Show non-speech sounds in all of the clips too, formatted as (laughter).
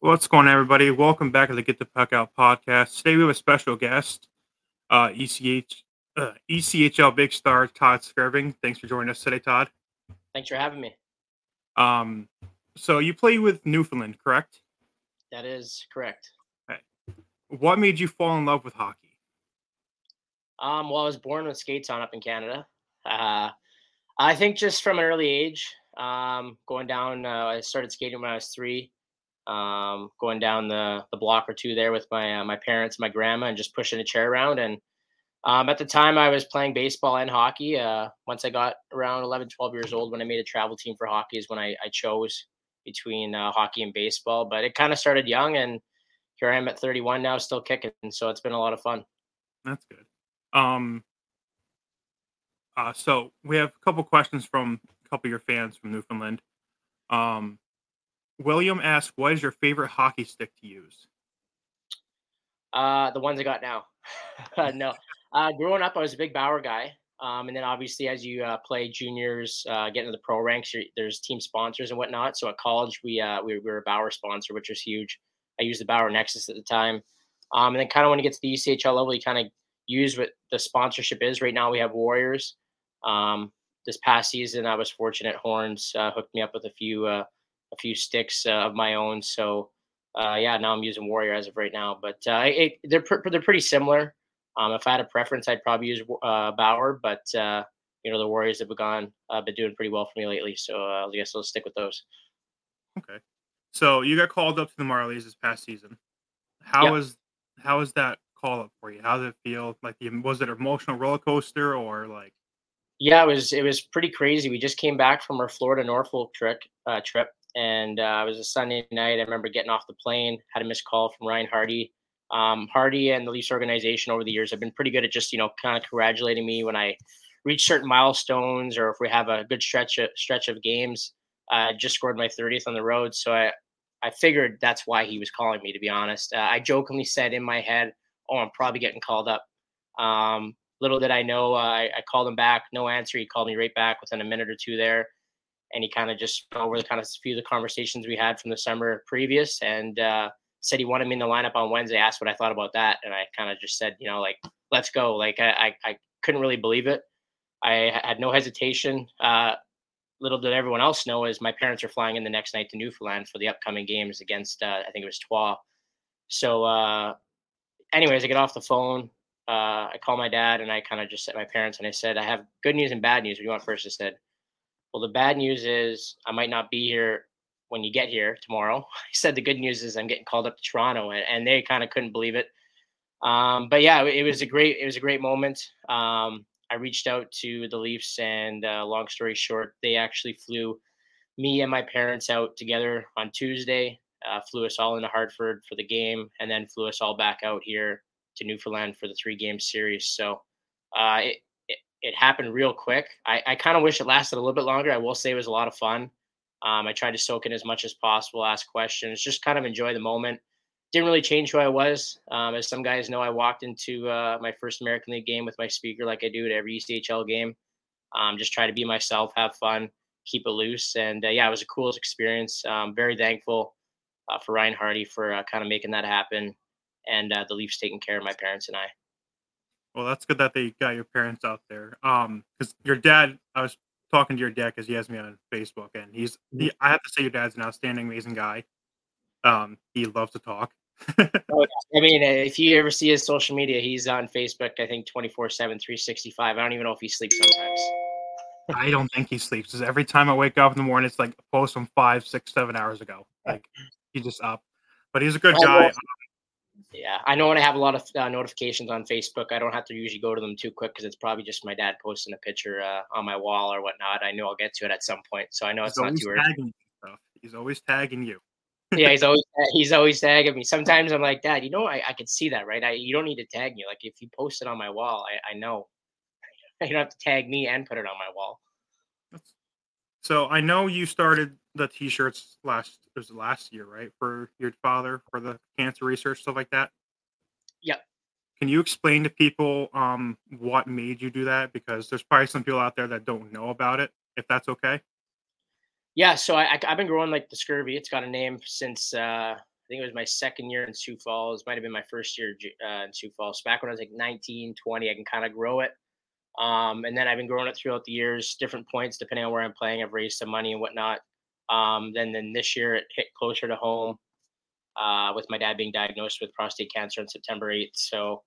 What's going on, everybody? Welcome back to the Get the Puck Out podcast. Today we have a special guest, uh, ECH, uh, ECHL big star Todd Skirving. Thanks for joining us today, Todd. Thanks for having me. Um, so you play with Newfoundland, correct? That is correct. What made you fall in love with hockey? Um, well, I was born with skates on up in Canada. Uh, I think just from an early age, um, going down, uh, I started skating when I was three um, going down the, the block or two there with my uh, my parents, my grandma, and just pushing a chair around. And um, at the time, I was playing baseball and hockey. Uh, once I got around 11, 12 years old, when I made a travel team for hockey, is when I, I chose between uh, hockey and baseball. But it kind of started young, and here I am at 31 now, still kicking. So it's been a lot of fun. That's good. Um, uh, so we have a couple questions from a couple of your fans from Newfoundland. Um, William asks, "What is your favorite hockey stick to use?" Uh, the ones I got now. (laughs) no, uh, growing up, I was a big Bauer guy. Um, and then obviously, as you uh, play juniors, uh, get into the pro ranks, there's team sponsors and whatnot. So at college, we uh, we, we were a Bauer sponsor, which was huge. I used the Bauer Nexus at the time. Um, and then kind of when you get to the ECHL level, you kind of use what the sponsorship is. Right now, we have Warriors. Um, this past season, I was fortunate. Horns uh, hooked me up with a few uh, a few sticks uh, of my own. So uh, yeah, now I'm using Warrior as of right now. But uh, it, they're pr- they're pretty similar. Um, if I had a preference, I'd probably use uh, Bauer, but uh, you know the Warriors have gone uh, been doing pretty well for me lately. So I guess I'll stick with those. Okay, so you got called up to the Marlies this past season. How Yeah. was how was that call up for you? How did it feel? Like, was it an emotional roller coaster or like? Yeah, it was it was pretty crazy. We just came back from our Florida Norfolk trip uh, trip, and uh, it was a Sunday night. I remember getting off the plane, had a missed call from Ryan Hardy. Um, Hardy and the Leafs organization over the years have been pretty good at just you know kind of congratulating me when I reach certain milestones or if we have a good stretch of, stretch of games. I just scored my 30th on the road, so I I figured that's why he was calling me. To be honest, uh, I jokingly said in my head, "Oh, I'm probably getting called up." Um, little did I know, uh, I, I called him back, no answer. He called me right back within a minute or two there, and he kind of just went over the kind of few of the conversations we had from the summer previous, and uh, said he wanted me in the lineup on Wednesday. Asked what I thought about that, and I kind of just said, you know, like let's go. Like I, I, I couldn't really believe it. I had no hesitation. Uh, little did everyone else know is my parents are flying in the next night to Newfoundland for the upcoming games against uh, I think it was Trois. So, uh, anyways, I get off the phone. Uh, I call my dad and I kind of just said my parents and I said I have good news and bad news. What do you want first? I said, well, the bad news is I might not be here when you get here tomorrow. (laughs) I said the good news is I'm getting called up to Toronto, and, and they kind of couldn't believe it. Um, but yeah, it was a great it was a great moment. Um, I reached out to the Leafs, and uh, long story short, they actually flew me and my parents out together on Tuesday. Uh, flew us all into Hartford for the game, and then flew us all back out here to Newfoundland for the three game series. So uh, it, it happened real quick. I, I kind of wish it lasted a little bit longer. I will say it was a lot of fun. Um, I tried to soak in as much as possible, ask questions, just kind of enjoy the moment. Didn't really change who I was. Um, as some guys know, I walked into uh, my first American League game with my speaker, like I do at every ECHL game. Um, just try to be myself, have fun, keep it loose, and uh, yeah, it was a cool experience. Um, very thankful uh, for Ryan Hardy for uh, kind of making that happen, and uh, the Leafs taking care of my parents and I. Well, that's good that they got your parents out there. Um, because your dad, I was talking to your dad because he has me on Facebook, and he's he, I have to say your dad's an outstanding, amazing guy. Um, he loves to talk. (laughs) Oh, I mean, if you ever see his social media, he's on Facebook, I think 24 7, 365. I don't even know if he sleeps sometimes. I don't think he sleeps. 'cause every time I wake up in the morning, it's like a post from five, six, seven hours ago. Like he's just up. But he's a good guy. Yeah, I know when I have a lot of uh, notifications on Facebook, I don't have to usually go to them too quick because it's probably just my dad posting a picture uh, on my wall or whatnot. I know I'll get to it at some point, so I know He's it's not too urgent. tagging you and. He's always tagging you. yeah, he's always (laughs) he's always tagging me. Sometimes I'm like, Dad, you know, I, I can see that, right? I, you don't need to tag me. Like if you post it on my wall, I, I know. (laughs) You don't have to tag me and put it on my wall. So I know you started the t-shirts last it was last year, right? For your father for the cancer research stuff like that. Yep. Can you explain to people um what made you do that? Because there's probably some people out there that don't know about it. If that's okay. Yeah, so I, I I've been growing like the scurvy. It's got a name since uh, I think it was my second year in Sioux Falls. Might have been my first year uh, in Sioux Falls. Back when I was like 19, 20, I can kind of grow it. Um, and then I've been growing it throughout the years, different points depending on where I'm playing. I've raised some money and whatnot. Um, then then this year it hit closer to home uh, with my dad being diagnosed with prostate cancer on September 8th. So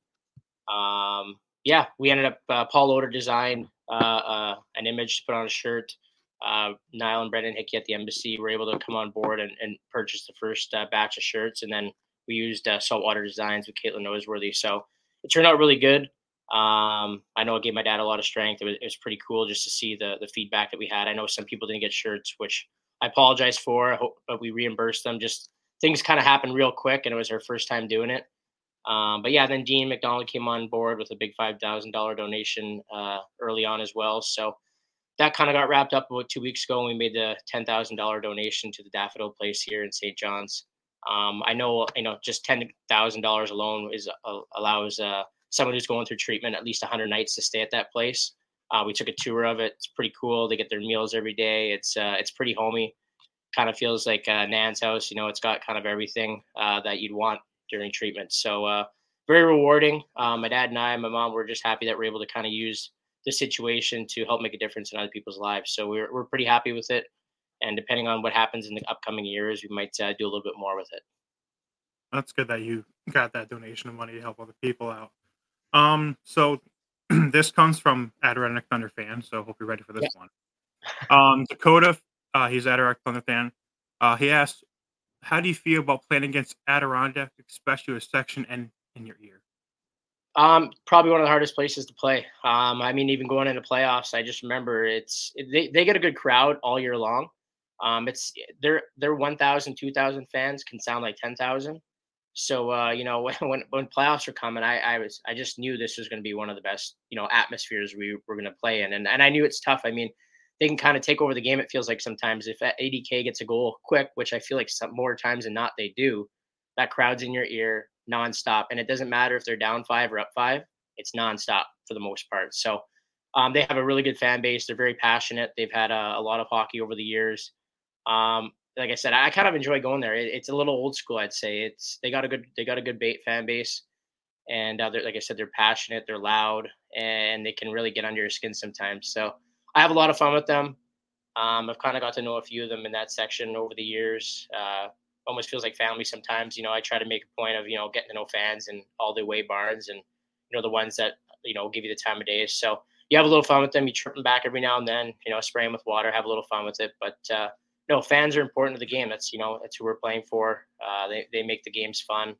um, yeah, we ended up uh, Paul Loader designed uh, uh, an image to put on a shirt. Uh, Niall and Brendan Hickey at the embassy were able to come on board and, and purchase the first uh, batch of shirts, and then we used saltwater designs with Caitlin Noseworthy. So it turned out really good. Um, I know it gave my dad a lot of strength. It was, it was pretty cool just to see the the feedback that we had. I know some people didn't get shirts, which I apologize for. But we reimbursed them. Just things kind of happened real quick, and it was her first time doing it. Um, but yeah, then Dean McDonald came on board with a big five thousand dollar donation uh, early on as well. So that kind of got wrapped up about two weeks ago. And we made the ten thousand dollar donation to the Daffodil Place here in St. John's. Um, I know, you know, just ten thousand dollars alone is uh, allows uh, someone who's going through treatment at least hundred nights to stay at that place. Uh, we took a tour of it. It's pretty cool. They get their meals every day. It's uh, it's pretty homey. Kind of feels like uh, Nan's house. You know, it's got kind of everything uh, that you'd want during treatment. So uh, very rewarding. Um, my dad and I, and my mom, were just happy that we're able to kind of use the situation to help make a difference in other people's lives. So we're we're pretty happy with it. And depending on what happens in the upcoming years, we might do a little bit more with it. That's good that you got that donation of money to help other people out. Um, so (clears throat) this comes from Adirondack Thunder fan, so hope you're ready for this yeah. one. Um, Dakota, uh, he's Adirondack Thunder fan. Uh, he asked, how do you feel about playing against Adirondack, especially with Section N in your ear? Um, probably one of the hardest places to play. Um, I mean, even going into playoffs, I just remember it's they, they get a good crowd all year long. Um, it's their their 1,000, 2,000 fans can sound like 10,000. So uh, you know, (laughs) when, when playoffs are coming, I I was I just knew this was going to be one of the best you know atmospheres we were going to play in, and and I knew it's tough. I mean, they can kind of take over the game. It feels like sometimes if ADK gets a goal quick, which I feel like some more times than not they do, that crowd's in your ear nonstop, and it doesn't matter if they're down five or up five. It's nonstop for the most part. So um, they have a really good fan base. They're very passionate. They've had a, a lot of hockey over the years. Um, like I said, I kind of enjoy going there. It, it's a little old school, I'd say. It's they got a good they got a good bait fan base, and uh, like I said, they're passionate, they're loud, and they can really get under your skin sometimes. So I have a lot of fun with them. Um, I've kind of got to know a few of them in that section over the years. Uh, almost feels like family sometimes. You know, I try to make a point of you know getting to know fans and all the way barns and you know the ones that you know give you the time of day. So you have a little fun with them. You trip them back every now and then. You know, spray them with water, have a little fun with it. But uh, no, fans are important to the game. That's you know that's who we're playing for. Uh, they they make the games fun.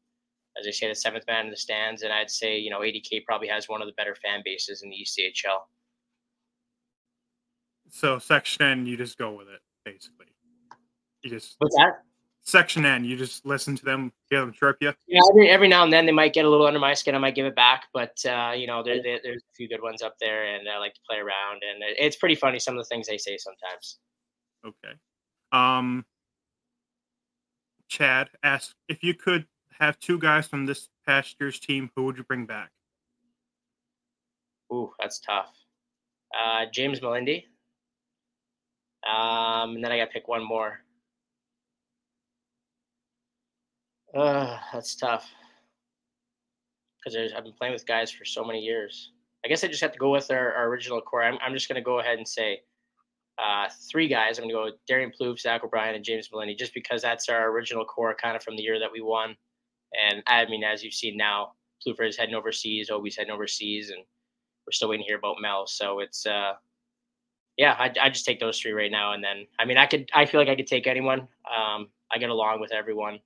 As I say, the seventh man in the stands, and I'd say you know ADK probably has one of the better fan bases in the ECHL. So section N, you just go with it, basically. You just what's that? Section N, you just listen to them, hear them chirp you. Yeah, every, every now and then they might get a little under my skin. I might give it back, but uh, you know, there, there, there's a few good ones up there, and I like to play around, and it's pretty funny some of the things they say sometimes. Okay. Um, Chad asked if you could have two guys from this past year's team, who would you bring back? Ooh, that's tough. Uh, James Melindy. Um, and then I got to pick one more. Uh, that's tough. Because I've been playing with guys for so many years. I guess I just have to go with our, our original core. I'm, I'm just going to go ahead and say uh, three guys. I'm going to go with Derian Plouffe, Zach O'Brien, and James Melindy, just because that's our original core kind of from the year that we won. And I mean, as you've seen now, Plouffe is heading overseas, Obi's heading overseas, and we're still waiting to hear about Mel. So it's uh, yeah, I I just take those three right now, and then I mean I could I feel like I could take anyone. Um, I get along with everyone.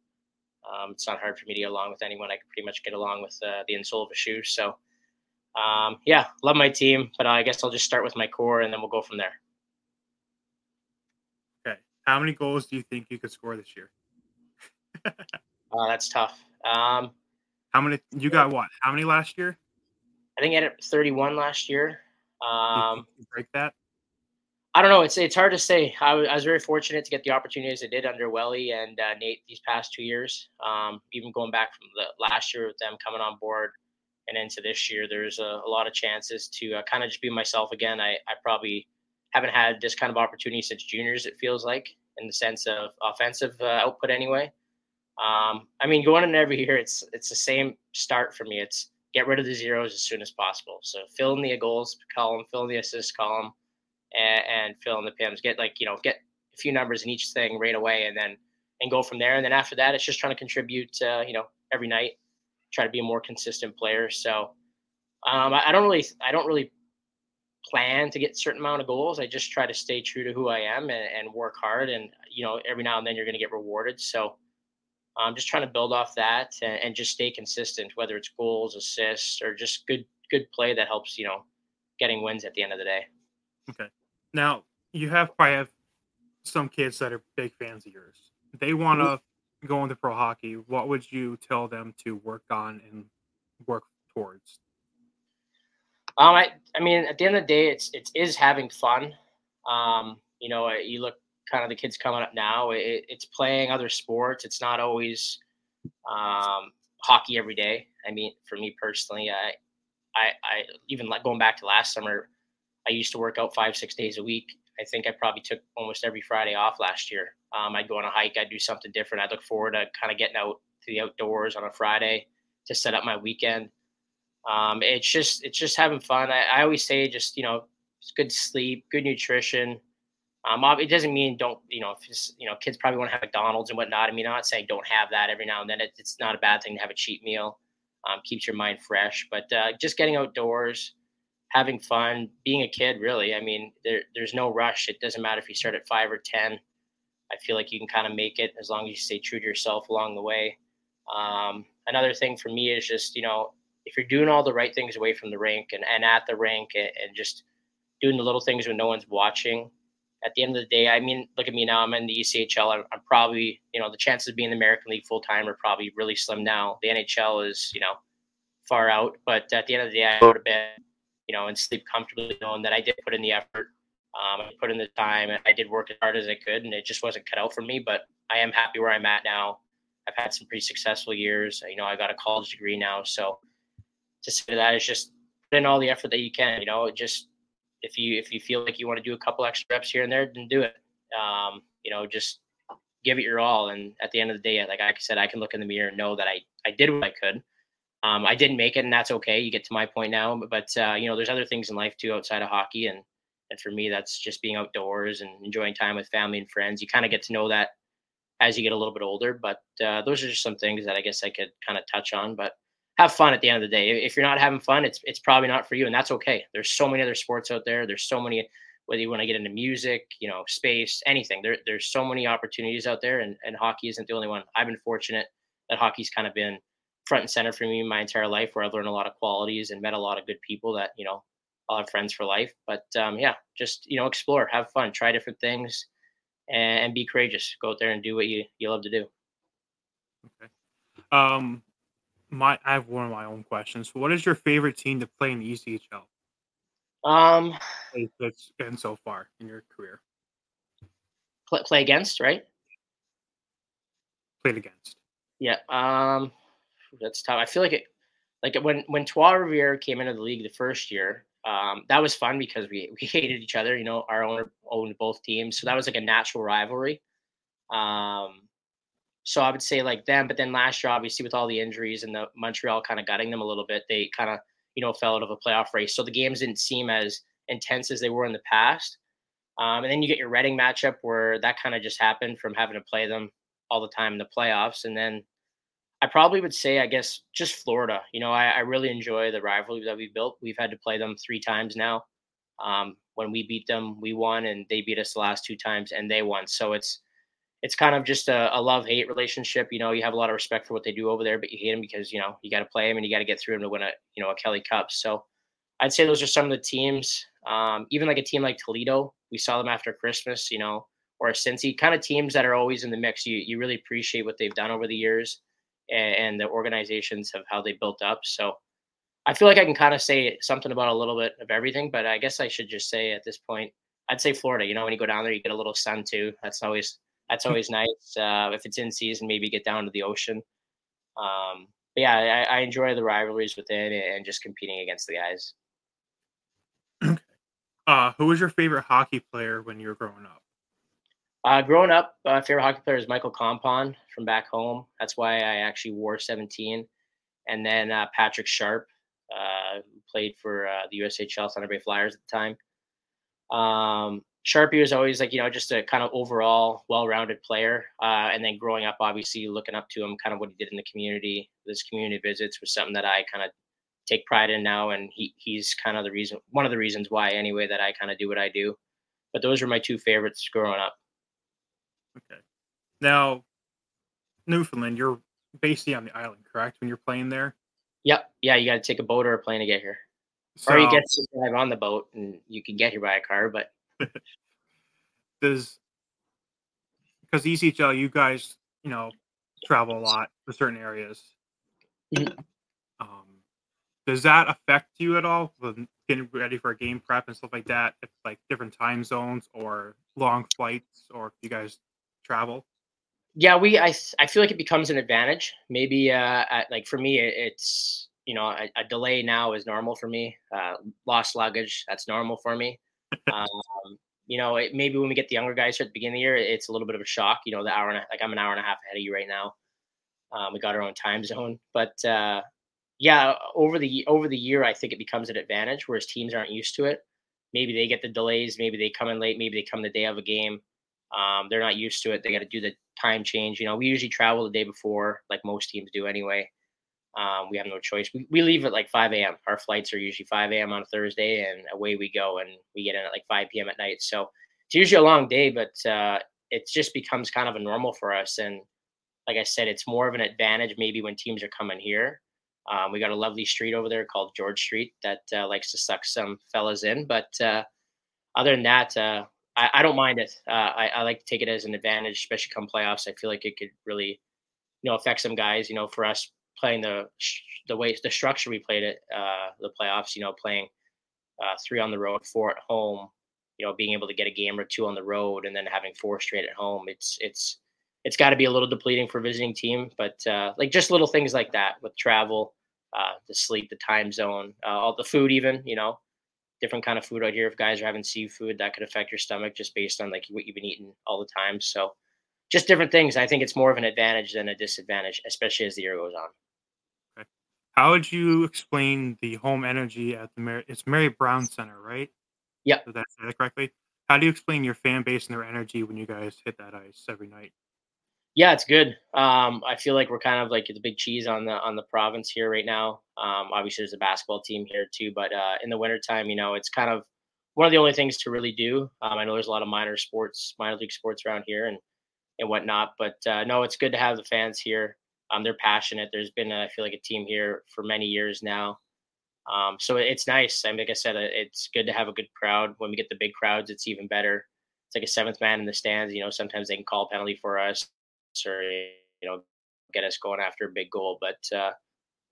Um, it's not hard for me to get along with anyone. I can pretty much get along with uh, the insole of a shoe. So um, yeah, love my team, but I guess I'll just start with my core, and then we'll go from there. How many goals do you think you could score this year? uh, (laughs) that's tough. Um, how many? You got what? How many last year? I think I had 31 last year. Um, break that? I don't know. It's it's hard to say. I was, was very fortunate to get the opportunities I did under Welly and uh, Nate these past two years. Um, even going back from the last year with them coming on board and into this year, there's a, a lot of chances to uh, kind of just be myself again. I, I probably haven't had this kind of opportunity since juniors. It feels like in the sense of offensive uh, output anyway. Um, I mean, going in every year, it's it's the same start for me. It's get rid of the zeros as soon as possible. So fill in the goals column, fill in the assist column, and, and fill in the PIMs. Get like you know get a few numbers in each thing right away, and then and go from there. And then after that, it's just trying to contribute. Uh, you know, every night, try to be a more consistent player. So um, I, I don't really I don't really plan to get a certain amount of goals. I just try to stay true to who I am and, and work hard. And you know, every now and then you're going to get rewarded. So I'm just trying to build off that and, and, just stay consistent, whether it's goals, assists, or just good good play that helps you know getting wins at the end of the day. Okay. Now you have probably have some kids that are big fans of yours. They want to mm-hmm. go into pro hockey. What would you tell them to work on and work towards? Um, I, I mean, at the end of the day, it's it is having fun. Um, you know, you look kind of the kids coming up now. It, it's playing other sports. It's not always um, hockey every day. I mean, for me personally, I, I, I even like going back to last summer, I used to work out five, six days a week. I think I probably took almost every Friday off last year. Um, I'd go on a hike. I'd do something different. I'd look forward to kind of getting out to the outdoors on a Friday to set up my weekend. Um, it's just it's just having fun. I, I always say just you know good sleep, good nutrition, um, it doesn't mean don't you know if it's, you know kids probably want to have McDonald's and whatnot. I mean, I'm not saying don't have that every now and then. It, it's not a bad thing to have a cheat meal. Um, keeps your mind fresh, but uh, just getting outdoors, having fun, being a kid. Really, I mean, there, there's no rush. It doesn't matter if you start at five or ten. I feel like you can kind of make it as long as you stay true to yourself along the way. Um, another thing for me is just you know if you're doing all the right things away from the rink and, and at the rink and, and just doing the little things when no one's watching at the end of the day, I mean, look at me now. I'm in the ECHL. I'm, I'm probably, you know, the chances of being in the American League full time are probably really slim now. The NHL is, you know, far out. But at the end of the day, I go to bed, you know, and sleep comfortably, knowing that I did put in the effort. Um, I put in the time, and I did work as hard as I could, and it just wasn't cut out for me. But I am happy where I'm at now. I've had some pretty successful years. You know, I got a college degree now, so to say that is just put in all the effort that you can. You know, just if you if you feel like you want to do a couple extra reps here and there, then do it. Um, you know, just give it your all. And at the end of the day, like I said, I can look in the mirror and know that I I did what I could. Um, I didn't make it, and that's okay. You get to my point now, but uh, you know, there's other things in life too outside of hockey, and and for me, that's just being outdoors and enjoying time with family and friends. You kind of get to know that as you get a little bit older. But uh, those are just some things that I guess I could kind of touch on. But have fun at the end of the day. If you're not having fun, it's it's probably not for you, and that's okay. There's so many other sports out there. There's so many whether you want to get into music, you know, space, anything. There there's so many opportunities out there, and and hockey isn't the only one. I've been fortunate that hockey's kind of been front and center for me my entire life, where I've learned a lot of qualities and met a lot of good people that you know I'll have friends for life. But um, yeah, just you know, explore, have fun, try different things, and, and be courageous. Go out there and do what you you love to do. Okay. Um, my I have one of my own questions. What is your favorite team to play in the ECHL? Um, that's been so far in your career. Play, play against, right? Played against. Yeah. Um, that's tough. I feel like it, like when when Trois Rivières came into the league the first year. Um, that was fun because we (laughs) we hated each other. You know, our owner owned both teams, so that was like a natural rivalry. Um, so I would say like them, but then last year, obviously with all the injuries and the Montreal kind of gutting them a little bit, they kind of you know fell out of a playoff race. So the games didn't seem as intense as they were in the past. Um, and then you get your Reading matchup where that kind of just happened from having to play them all the time in the playoffs. And then I probably would say, I guess, just Florida. You know, I, I really enjoy the rivalry that we built. We've had to play them three times now. Um, when we beat them, we won, and they beat us the last two times, and they won. So it's it's kind of just a, a love hate relationship. You know, you have a lot of respect for what they do over there, but you hate them because you know you got to play them and you got to get through them to win a you know a Kelly Cup. So I'd say those are some of the teams. Um, even like a team like Toledo, we saw them after Christmas. You know, or Cincy, kind of teams that are always in the mix. You you really appreciate what they've done over the years and, and the organizations of how they built up. So. I feel like I can kind of say something about a little bit of everything, but I guess I should just say at this point, I'd say Florida. You know, when you go down there, you get a little sun too. That's always that's always nice. Uh, if it's in season, maybe get down to the ocean. Um, but yeah, I, I, enjoy the rivalries within and just competing against the guys. Okay. Uh, who was your favorite hockey player when you were growing up? Uh, growing up, uh, favorite hockey player is Michael Compon from back home. That's why I actually wore 17. And then uh, Patrick Sharp, uh, played for uh, the USHL Thunder Bay Flyers at the time. Um, Sharpie was always like, you know, just a kind of overall well-rounded player. Uh, and then growing up, obviously looking up to him, kind of what he did in the community. This community visits was something that I kind of take pride in now, and he he's kind of the reason, one of the reasons why, anyway, that I kind of do what I do. But those were my two favorites growing up. Okay. Now, Newfoundland, you're basically on the island, correct? When you're playing there. Yep. Yeah, you got to take a boat or a plane to get here, so, or you get to drive on the boat, and you can get here by a car. But (laughs) does because ECHL, you guys, you know, travel a lot to certain areas. Mm-hmm. Um, does that affect you at all with getting ready for a game prep and stuff like that? If like different time zones or long flights, or if you guys travel? Yeah, we. I I feel like it becomes an advantage. Maybe uh, at, like for me, it's you know a, a, delay now is normal for me. Uh, lost luggage that's normal for me. Um, you know, it, maybe when we get the younger guys here at the beginning of the year, it's a little bit of a shock. You know, the hour and a, like I'm an hour and a half ahead of you right now. Um, we got our own time zone, but uh, yeah, over the over the year, I think it becomes an advantage, whereas teams aren't used to it. Maybe they get the delays, maybe they come in late, maybe they come the day of a game. Um, they're not used to it. They got to do the time change. You know, we usually travel the day before, like most teams do anyway. Um, we have no choice. We, we leave at like 5 a.m. Our flights are usually 5 a.m. on Thursday, and away we go. And we get in at like 5 p.m. at night. So it's usually a long day, but uh, it just becomes kind of a normal for us. And like I said, it's more of an advantage maybe when teams are coming here. Um, we got a lovely street over there called George Street that uh, likes to suck some fellas in. But uh, other than that, uh, I, I, don't mind it. Uh, I, I, like to take it as an advantage, especially come playoffs. I feel like it could really, you know, affect some guys. You know, for us playing the the way the structure we played it, uh, the playoffs. You know, playing uh, three on the road, four at home. You know, being able to get a game or two on the road, and then having four straight at home. It's it's it's got to be a little depleting for visiting team, but uh, like just little things like that with travel, uh, the sleep, the time zone, uh, all the food, even you know, different kind of food out here. If guys are having seafood, that could affect your stomach just based on like what you've been eating all the time. So just different things. I think it's more of an advantage than a disadvantage, especially as the year goes on. How would you explain the home energy at the Mary? It's Mary Brown Center, right? Yeah. Did that say that correctly? How do you explain your fan base and their energy when you guys hit that ice every night? Yeah, it's good. Um, I feel like we're kind of like the big cheese on the on the province here right now. Um, obviously, there's a basketball team here too, but uh, in the wintertime, you know, it's kind of one of the only things to really do. Um, I know there's a lot of minor sports, minor league sports around here and and whatnot, but uh, no, it's good to have the fans here. Um, they're passionate. There's been, a, I feel like, a team here for many years now. Um, so it's nice. I mean, like I said, it's good to have a good crowd. When we get the big crowds, it's even better. It's like a seventh man in the stands. You know, sometimes they can call penalty for us or you know get us going after a big goal. But uh,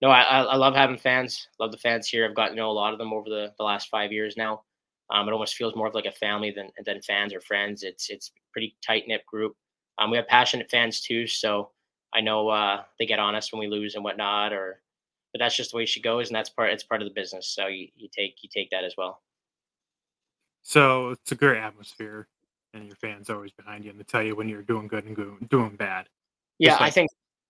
no, I, I love having fans. Love the fans here. I've gotten to know a lot of them over the, the last five years now. Um, it almost feels more of like a family than than fans or friends. It's it's pretty tight knit group. Um, we have passionate fans too, so I know uh, they get on us when we lose and whatnot. Or, but that's just the way she goes, and that's part. It's part of the business. So you, you take you take that as well. So it's a great atmosphere and your fans always behind you and they tell you when you're doing good and doing bad. Yeah, like, I think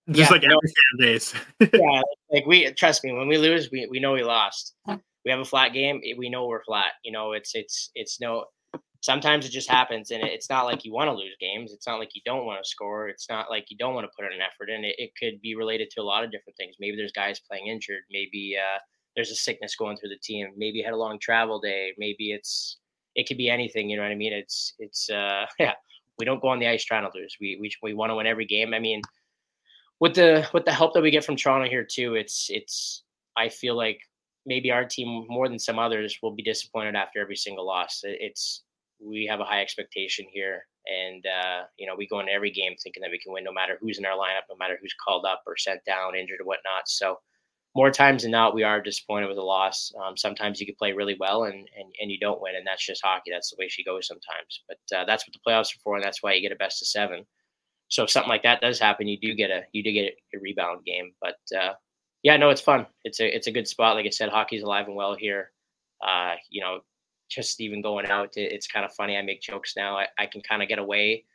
just yeah, like every fan base. yeah, (laughs) like we trust me when we lose, we, we know we lost. We have a flat game, we know we're flat. You know, it's it's it's no. Sometimes it just happens, and it's not like you want to lose games. It's not like you don't want to score. It's not like you don't want to put in an effort in. It, it could be related to a lot of different things. Maybe there's guys playing injured. Maybe uh, there's a sickness going through the team. Maybe you had a long travel day. Maybe it's it could be anything. You know what I mean? It's it's uh (laughs) yeah. We don't go on the ice trying to lose. We we we want to win every game. I mean, with the with the help that we get from Toronto here too, it's it's I feel like maybe our team more than some others will be disappointed after every single loss. It's we have a high expectation here, and uh, you know we go into every game thinking that we can win, no matter who's in our lineup, no matter who's called up or sent down, injured or whatnot. So more times than not, we are disappointed with a loss. Um, sometimes you can play really well and, and, and you don't win, and that's just hockey. That's the way she goes sometimes. But uh, that's what the playoffs are for, and that's why you get a best of seven. So if something like that does happen, you do get a you do get a, rebound game. But uh, yeah, no, it's fun. It's a it's a good spot. Like I said, hockey's alive and well here. Uh, you know, just even going out, it, it's kind of funny. I make jokes now. I, I can kind of get away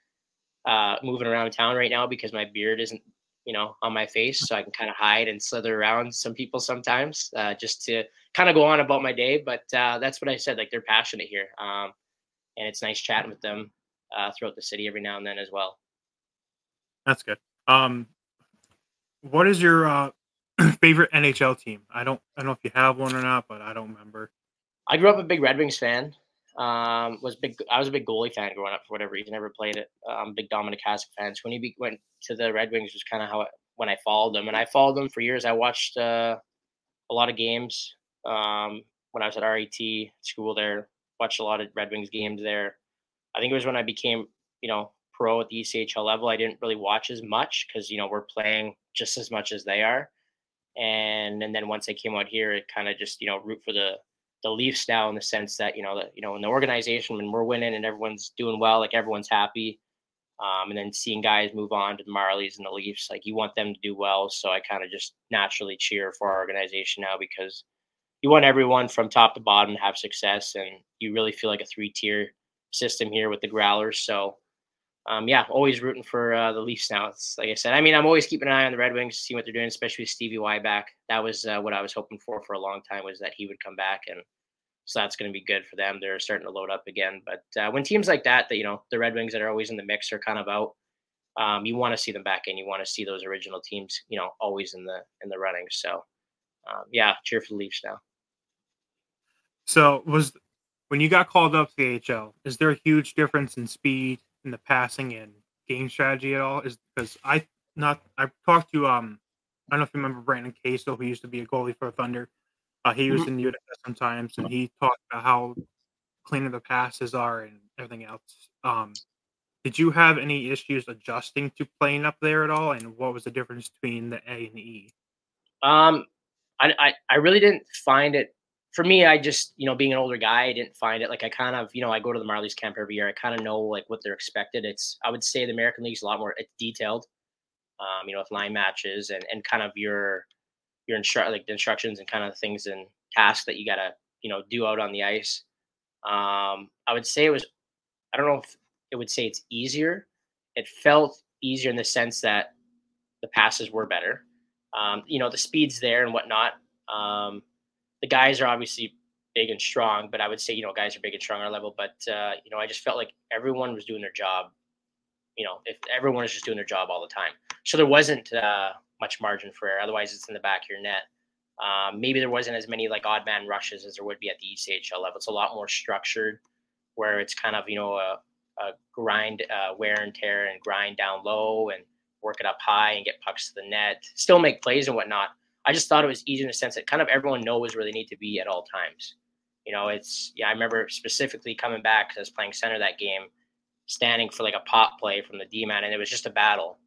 uh, moving around town right now because my beard isn't, you know, on my face, so I can kind of hide and slither around some people sometimes, uh, just to kind of go on about my day. But uh, that's what I said. Like they're passionate here, um, and it's nice chatting with them uh, throughout the city every now and then as well. That's good. Um, what is your uh, (clears throat) favorite NHL team? I don't I don't know if you have one or not, but I don't remember. I grew up a big Red Wings fan. Um, was big. I was a big goalie fan growing up for whatever reason. Never played it. Um, big Dominik Hasek fan. So when he be, went to the Red Wings, was kind of how when I followed them, and I followed them for years. I watched uh, a lot of games um, when I was at RIT school there. Watched a lot of Red Wings games there. I think it was when I became, you know, pro at the ECHL level. I didn't really watch as much because you know we're playing just as much as they are and and then once I came out here, it kind of just you know root for the the Leafs now in the sense that you know that you know in the organization when we're winning and everyone's doing well, like everyone's happy. Um, and then seeing guys move on to the Marlies and the Leafs, like you want them to do well. So I kind of just naturally cheer for our organization now because you want everyone from top to bottom to have success, and you really feel like a three tier system here with the Growlers. So um, yeah, always rooting for uh, the Leafs now. It's like I said. I mean, I'm always keeping an eye on the Red Wings, see what they're doing, especially with Stevie Y back. That was uh, what I was hoping for for a long time was that he would come back, and so that's going to be good for them. They're starting to load up again. But uh, when teams like that, that you know, the Red Wings that are always in the mix are kind of out. Um, you want to see them back in. You want to see those original teams, you know, always in the in the running. So, um, yeah, cheer for the Leafs now. So was when you got called up to the AHL, is there a huge difference in speed in the passing and game strategy at all? Is because I not I talked to um I don't know if you remember Brandon Casel, who used to be a goalie for Thunder. Uh, he was mm-hmm. in UWF sometimes, and he talked about how cleaner the passes are and everything else. Um, did you have any issues adjusting to playing up there at all? And what was the difference between the A and the E? Um, I, I, I really didn't find it for me, I just, you know, being an older guy, I didn't find it like I kind of, you know, I go to the Marlies camp every year. I kind of know like what they're expected. It's, I would say the American League's a lot more it's detailed, um, you know, with line matches and, and kind of your, your instru- like the instructions and kind of things and tasks that you got to, you know, do out on the ice. Um, I would say it was, I don't know if it would say it's easier. It felt easier in the sense that the passes were better. Um, you know, the speed's there and whatnot. Um, the guys are obviously big and strong, but I would say, you know, guys are big and strong on our level. But, uh, you know, I just felt like everyone was doing their job. You know, if everyone is just doing their job all the time. So there wasn't uh, much margin for error. Otherwise, it's in the back of your net. Um, maybe there wasn't as many like odd man rushes as there would be at the ECHL level. It's a lot more structured where it's kind of, you know, a, a grind, uh, wear and tear and grind down low and work it up high and get pucks to the net, still make plays and whatnot I just thought it was easy in the sense that kind of everyone knows where they need to be at all times. You know, it's yeah. I remember specifically coming back because I was playing center that game, standing for like a pop play from the D man, and it was just a battle.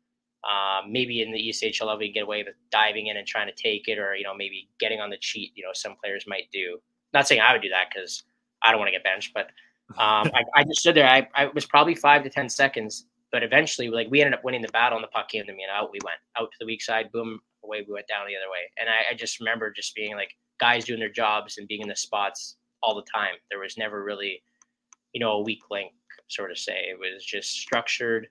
Um, maybe in the ECHL level, you get away with diving in and trying to take it, or you know, maybe getting on the cheat. You know, some players might do. Not saying I would do that because I don't want to get benched, but um, I, I, just stood there. I, I was probably five to ten seconds, but eventually, like we ended up winning the battle, and the puck came to me, and out we went out to the weak side. Boom, away we went down the other way. And I, I just remember just being like guys doing their jobs and being in the spots all the time. There was never really, you know, a weak link, sort of say. It was just structured,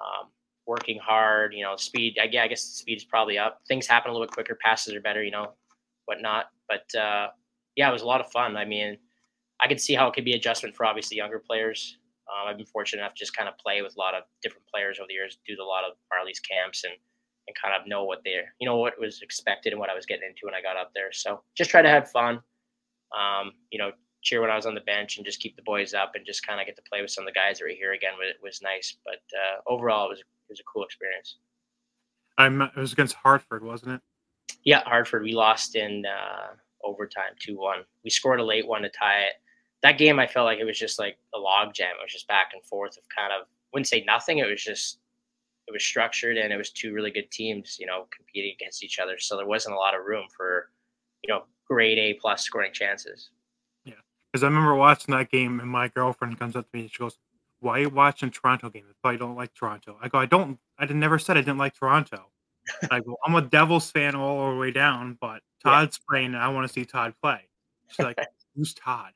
um, working hard. You know, speed. I, yeah, I guess speed is probably up. Things happen a little bit quicker. Passes are better. You know, whatnot. But uh, yeah, it was a lot of fun. I mean, I could see how it could be adjustment for obviously younger players. Um, I've been fortunate enough to just kind of play with a lot of different players over the years, do a lot of Marlies camps, and and kind of know what they're, you know, what was expected and what I was getting into when I got up there. So just try to have fun. Um, you know, cheer when I was on the bench and just keep the boys up and just kind of get to play with some of the guys that were here again. It was nice, but uh, overall, it was it was a cool experience. I'm it was against Hartford, wasn't it? Yeah, Hartford. We lost in uh, overtime, two one. We scored a late one to tie it. That game, I felt like it was just like a log jam. It was just back and forth of kind of wouldn't say nothing. It was just it was structured and it was two really good teams, you know, competing against each other. So there wasn't a lot of room for, you know, grade A plus scoring chances. Yeah. Because I remember watching that game and my girlfriend comes up to me and she goes, Why are you watching Toronto game? If I don't like Toronto. I go, I don't I never said I didn't like Toronto. I go, I'm a Devils fan all the way down, but (laughs) Todd's yeah. playing and I want to see Todd play. She's like, Who's Todd?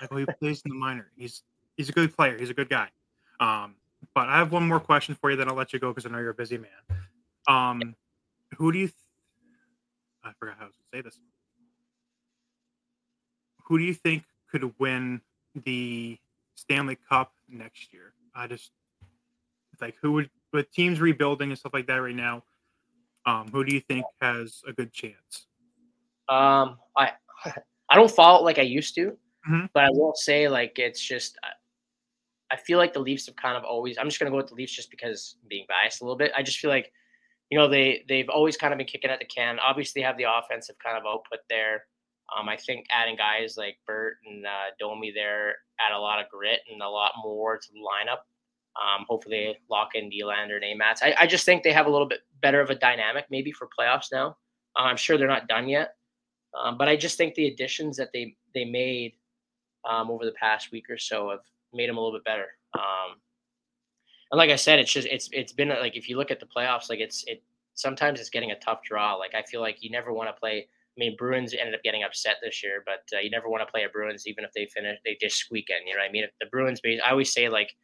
I go, he plays in the minor. He's he's a good player, he's a good guy. Um, but I have one more question for you. Then I'll let you go because I know you're a busy man. Um, who do you? Th- I forgot how to say this. Who do you think could win the Stanley Cup next year? I just like who would with teams rebuilding and stuff like that right now. Um, who do you think has a good chance? Um, I (laughs) I don't follow it like I used to, Mhm. but I will say like it's just I- feel like the Leafs have kind of always. I'm just gonna go with the Leafs just because I'm being biased a little bit. I just feel like you know they they've always kind of been kicking at the can. Obviously, they have the offensive kind of output there. Um, I think adding guys like Bert and uh, Domi there add a lot of grit and a lot more to the lineup. Um, hopefully, lock in Nylander and Amats. I, I just think they have a little bit better of a dynamic maybe for playoffs now. Uh, I'm sure they're not done yet, um, but I just think the additions that they they made um, over the past week or so have made them a little bit better. Um, and like I said, it's just it's it's been like if you look at the playoffs, like it's it sometimes it's getting a tough draw. Like I feel like you never want to play. I mean, Bruins ended up getting upset this year, but uh, you never want to play a Bruins even if they finish they just squeak in. You know what I mean? If the Bruins, I always say like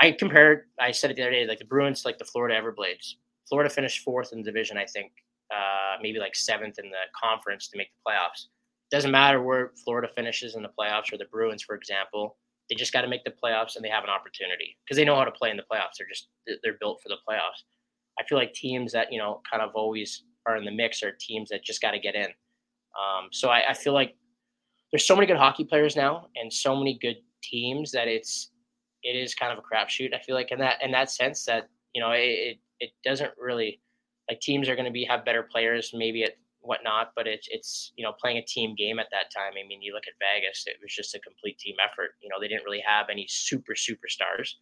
I compared. I said it the other day, like the Bruins, like the Florida Everblades. Florida finished fourth in the division, I think, uh, maybe like seventh in the conference to make the playoffs. Doesn't matter where Florida finishes in the playoffs or the Bruins, for example. They just got to make the playoffs and they have an opportunity because they know how to play in the playoffs. They're just they're built for the playoffs. I feel like teams that you know kind of always are in the mix are teams that just got to get in. Um, so I, I feel like there's so many good hockey players now and so many good teams that it's it is kind of a crapshoot. I feel like in that in that sense that you know it it, it doesn't really like teams are going to be have better players maybe at whatnot, but it's it's you know playing a team game at that time. I mean, you look at Vegas; it was just a complete team effort. You know, they didn't really have any super superstars.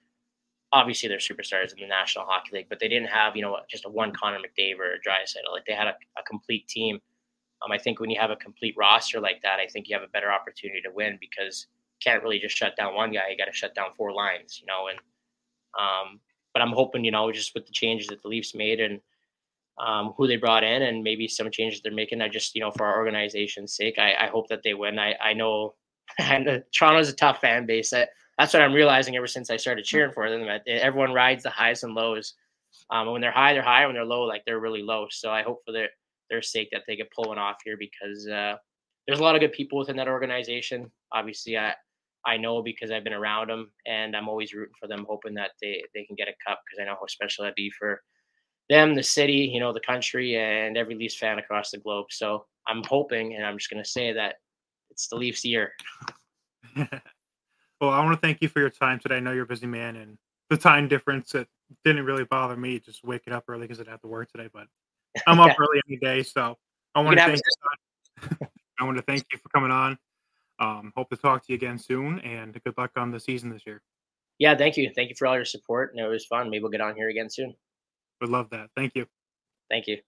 Obviously, they're superstars in the National Hockey League, but they didn't have you know just a one Connor McDavid or a Draisaitl. Like they had a, a complete team. Um, I think when you have a complete roster like that, I think you have a better opportunity to win because you can't really just shut down one guy. You got to shut down four lines, you know. And um, but I'm hoping, you know, just with the changes that the Leafs made and um, who they brought in and maybe some changes they're making. I just, you know, for our organization's sake, I, I hope that they win. I, I know, (laughs) know Toronto's a tough fan base. That, that's what I'm realizing ever since I started cheering for them. Everyone rides the highs and lows. Um, when they're high, they're high. When they're low, like they're really low. So I hope for their their sake that they get pulling off here because uh, there's a lot of good people within that organization. Obviously, I I know because I've been around them, and I'm always rooting for them, hoping that they they can get a cup because I know how special that'd be for them, the city, you know, the country, and every Leafs fan across the globe. So I'm hoping, and I'm just going to say that it's the Leafs year. (laughs) well, I want to thank you for your time today. I know you're a busy man, and the time difference it didn't really bother me just waking up early because I have to work today. But I'm up (laughs) early any day, so I want to thank. (laughs) I want to thank you for coming on. Um, hope to talk to you again soon, and good luck on the season this year. Yeah, thank you. Thank you for all your support, and it was fun. Maybe we'll get on here again soon. Would love that. Thank you. Thank you.